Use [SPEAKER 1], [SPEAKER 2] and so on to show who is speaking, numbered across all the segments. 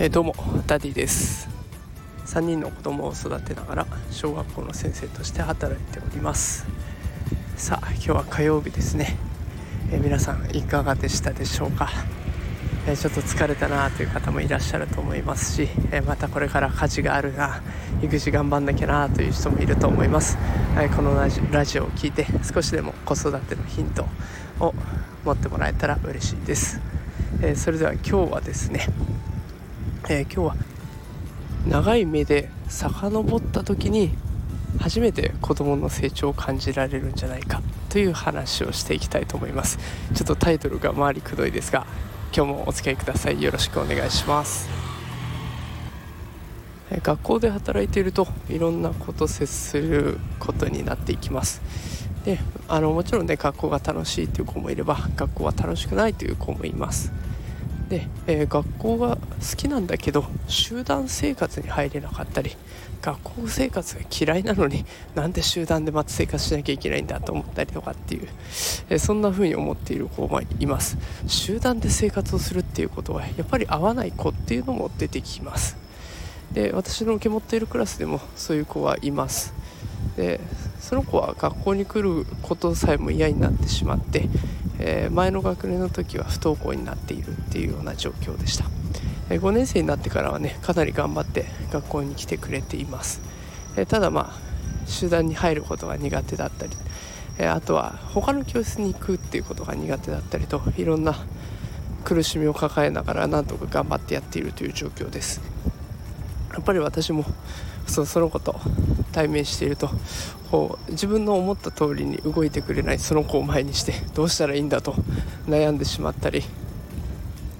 [SPEAKER 1] えー、どうもダディです。3人の子供を育てながら小学校の先生として働いております。さあ今日は火曜日ですね、えー、皆さんいかがでしたでしょうか、え、ちょっと疲れたなという方もいらっしゃると思いますし、えまたこれから家事があるな育児頑張んなきゃなという人もいると思います、えこのラジオを聞いて少しでも子育てのヒントを持ってもらえたら嬉しいです、えそれでは今日はですねえ、今日は長い目で遡った時に初めて子供の成長を感じられるんじゃないかという話をしていきたいと思います。ちょっとタイトルが回りくどいですが今日もお付き合いください。よろしくお願いします。学校で働いているといろんなこと接することになっていきます。であのもちろんね学校が楽しいという子もいれば学校は楽しくないという子もいます。で、えー、学校が好きなんだけど集団生活に入れなかったり学校生活が嫌いなのになんで集団でまた生活しなきゃいけないんだと思ったりとかっていう、えー、そんな風に思っている子もいます。集団で生活をするっていうことはやっぱり合わない子っていうのも出てきます。で私の受け持っているクラスでもそういう子はいます。でその子は学校に来ることさえも嫌になってしまってえー、前の学年の時は不登校になっているっていうような状況でした、えー、5年生になってからはねかなり頑張って学校に来てくれています、えー、ただまあ集団に入ることが苦手だったり、えあとは他の教室に行くっていうことが苦手だったりといろんな苦しみを抱えながらなんとか頑張ってやっているという状況です。やっぱり私もそその子と対面しているとこう自分の思った通りに動いてくれないその子を前にしてどうしたらいいんだと悩んでしまったり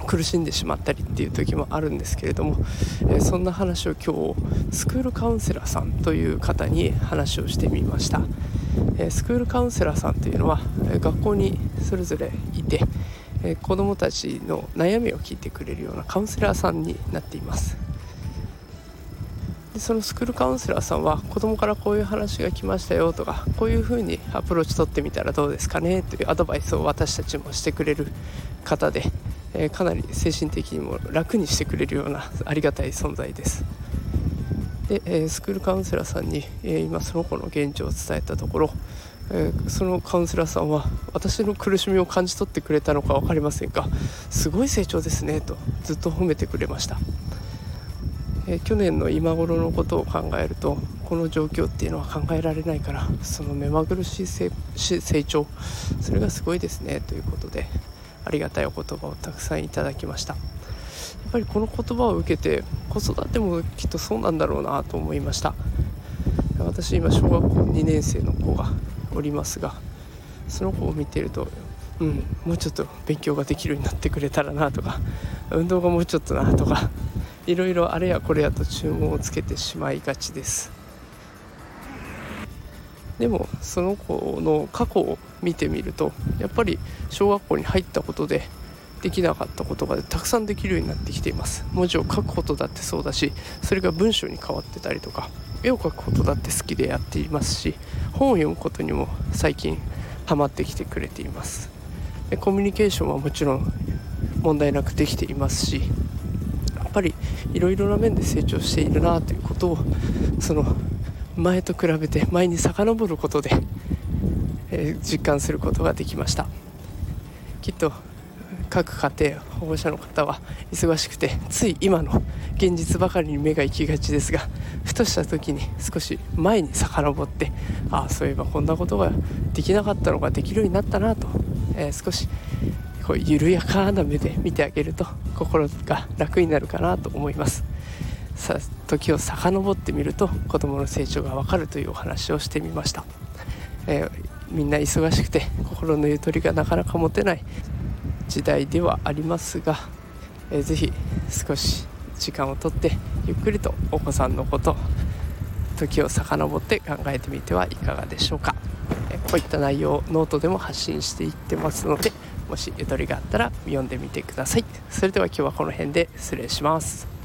[SPEAKER 1] 苦しんでしまったりっていう時もあるんですけれども、え、そんな話を今日スクールカウンセラーさんという方に話をしてみました、え、スクールカウンセラーさんというのは、え学校にそれぞれいて、え子どもたちの悩みを聞いてくれるようなカウンセラーさんになっています。でそのスクールカウンセラーさんは子供からこういう話が来ましたよとかこういうふうにアプローチ取ってみたらどうですかね？というアドバイスを私たちもしてくれる方で、えー、かなり精神的にも楽にしてくれるようなありがたい存在です。で、えー、スクールカウンセラーさんに、えー、今その子の現状を伝えたところえ、そのカウンセラーさんは私の苦しみを感じ取ってくれたのか分かりませんがすごい成長ですねとずっと褒めてくれました。え去年の今頃のことを考えるとこの状況っていうのは考えられないからその目まぐるしい成長それがすごいですねということでありがたいお言葉をたくさんいただきました。やっぱりこの言葉を受けて子育てもきっとそうなんだろうなと思いました。私今小学校2年生の子がおりますがその子を見てるとうんもうちょっと勉強ができるようになってくれたらなとか運動がもうちょっとなとかいろいろあれやこれやと注文をつけてしまいがちです。でもその子の過去を見てみるとやっぱり小学校に入ったことでできなかったことがたくさんできるようになってきています。文字を書くことだってそうだしそれが文章に変わってたりとか絵を描くことだって好きでやっていますし本を読むことにも最近ハマってきてくれています。でコミュニケーションはもちろん問題なくできていますしぱりいろいろな面で成長しているなということをその前と比べて前に遡ることで、えー、実感することができました。きっと各家庭保護者の方は忙しくてつい今の現実ばかりに目が行きがちですがふとした時に少し前に遡ってああそういえばこんなことができなかったのができるようになったなと、えー、少しこう緩やかな目で見てあげると心が楽になるかなと思います。さ時を遡ってみると子どもの成長がわかるというお話をしてみました、えー、みんな忙しくて心のゆとりがなかなか持てない時代ではありますが、えー、ぜひ少し時間をとってゆっくりとお子さんのこと時を遡って考えてみてはいかがでしょうか、こういった内容をノートでも発信していってますのでもしゆとりがあったら読んでみてください。それでは今日はこの辺で失礼します。